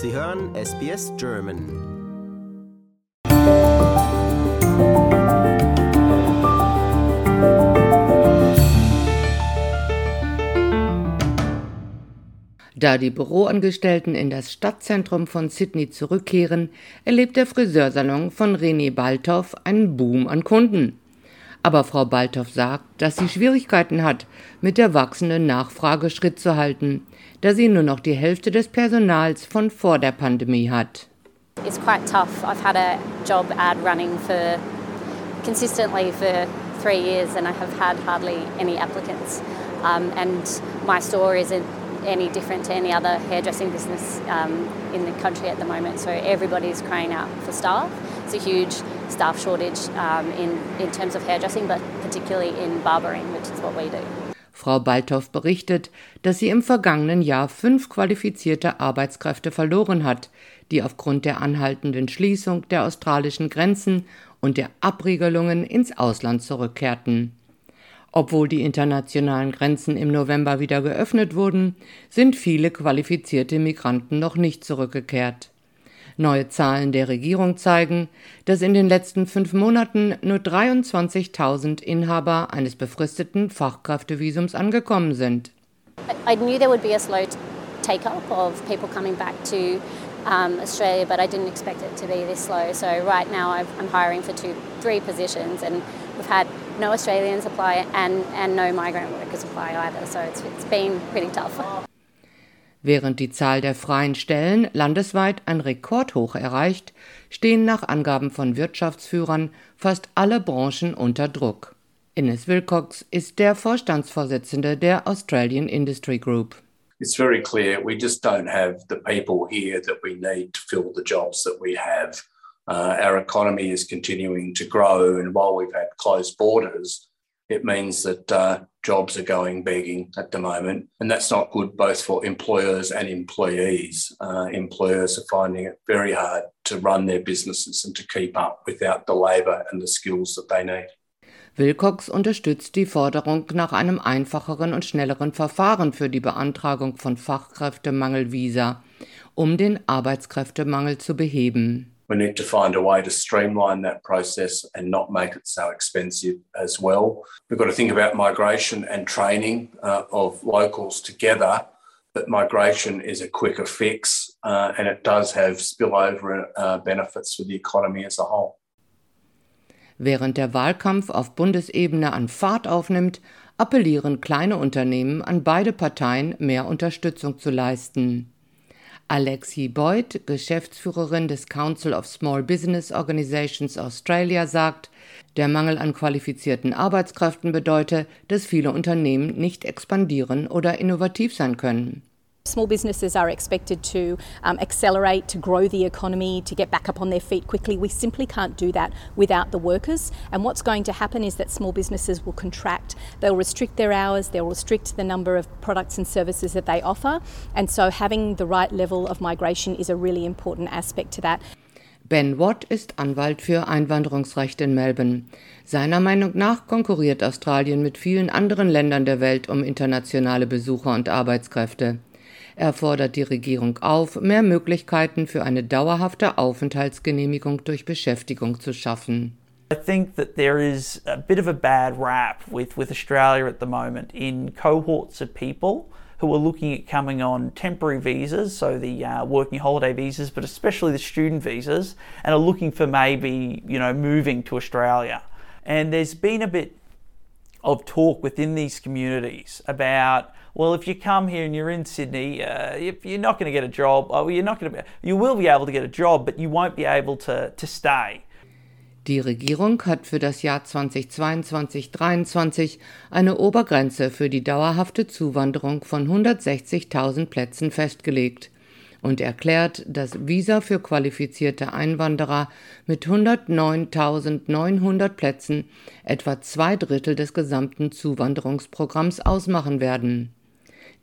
Sie hören SBS German. Da die Büroangestellten in das Stadtzentrum von Sydney zurückkehren, erlebt der Friseursalon von René Baltoff einen Boom an Kunden. Aber Frau Baltoff sagt, dass sie Schwierigkeiten hat, mit der wachsenden Nachfrage Schritt zu halten, da sie nur noch die Hälfte des Personals von vor der Pandemie hat. It's quite tough. I've had a job ad running for consistently for three years and I have had hardly any applicants. Um, and my store isn't any different to any other hairdressing business um, in the country at the moment. So everybody's crying out for staff. It's a huge staff shortage um, in, in terms of hairdressing, but particularly in barbering, which is what we do. Frau Baltoff berichtet, dass sie im vergangenen Jahr fünf qualifizierte Arbeitskräfte verloren hat, die aufgrund der anhaltenden Schließung der australischen Grenzen und der Abriegelungen ins Ausland zurückkehrten. Obwohl die internationalen Grenzen im November wieder geöffnet wurden, sind viele qualifizierte Migranten noch nicht zurückgekehrt. Neue Zahlen der Regierung zeigen, dass in den letzten fünf Monaten nur 23.000 Inhaber eines befristeten Fachkräftevisums angekommen sind. I knew there would be a slow take-up of people coming back to um, Australia, but I didn't expect it to be this slow. So right now I've, I'm hiring for two, three positions, and we've had no Australians apply and, and no migrant workers apply either. So it's, it's been pretty tough. Während die Zahl der freien Stellen landesweit ein Rekordhoch erreicht, stehen nach Angaben von Wirtschaftsführern fast alle Branchen unter Druck. Ines Wilcox ist der Vorstandsvorsitzende der Australian Industry Group. It's very clear we just don't have the people here that we need to fill the jobs that we have. Uh, our economy is continuing to grow, and while we've had closed borders, it means that uh, jobs are going begging at the moment. And that's not good both for employers and employees. Uh, employers are finding it very hard to run their businesses and to keep up without the labour and the skills that they need. Wilcox unterstützt die Forderung nach einem einfacheren und schnelleren Verfahren für die Beantragung von Fachkräftemangelvisa, um den Arbeitskräftemangel zu beheben. We need to find a way to streamline that process and not make it so expensive as well. We've got to think about migration and training uh, of locals together. But migration is a quicker fix uh, and it does have spillover uh, benefits for the economy as a whole. Während der Wahlkampf auf Bundesebene an Fahrt aufnimmt, appellieren kleine Unternehmen an beide Parteien, mehr Unterstützung zu leisten. Alexi Boyd, Geschäftsführerin des Council of Small Business Organizations Australia, sagt, der Mangel an qualifizierten Arbeitskräften bedeute, dass viele Unternehmen nicht expandieren oder innovativ sein können. Small businesses are expected to um, accelerate, to grow the economy, to get back up on their feet quickly. We simply can't do that without the workers. And what's going to happen is that small businesses will contract. They'll restrict their hours, they'll restrict the number of products and services that they offer. And so having the right level of migration is a really important aspect to that. Ben Watt ist Anwalt für Einwanderungsrecht in Melbourne. Seiner Meinung nach konkurriert Australien mit vielen anderen Ländern der Welt um internationale Besucher und Arbeitskräfte. Er fordert die Regierung auf, mehr Möglichkeiten für eine dauerhafte Aufenthaltsgenehmigung durch Beschäftigung zu schaffen. I think that there is a bit of a bad rap with, with Australia at the moment in cohorts of people who are looking at coming on temporary visas, so the uh, working holiday visas, but especially the student visas, and are looking for maybe, you know, moving to Australia. And there's been a bit of talk within these communities about well, if you come here and you're in Sydney, uh, you're not going to get a job. Oh, you're not going to. You will be able to get a job, but you won't be able to to stay. Die Regierung hat für das Jahr 2022-23 eine Obergrenze für die dauerhafte Zuwanderung von 160.000 Plätzen festgelegt und erklärt, dass Visa für qualifizierte Einwanderer mit 109.900 Plätzen etwa zwei Drittel des gesamten Zuwanderungsprogramms ausmachen werden.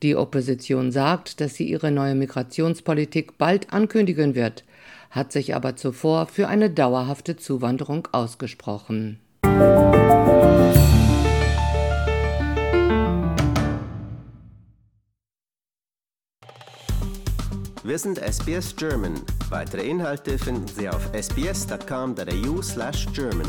Die Opposition sagt, dass sie ihre neue Migrationspolitik bald ankündigen wird, hat sich aber zuvor für eine dauerhafte Zuwanderung ausgesprochen. Wir sind SBS German. Weitere Inhalte finden Sie auf sbs.com.au/german.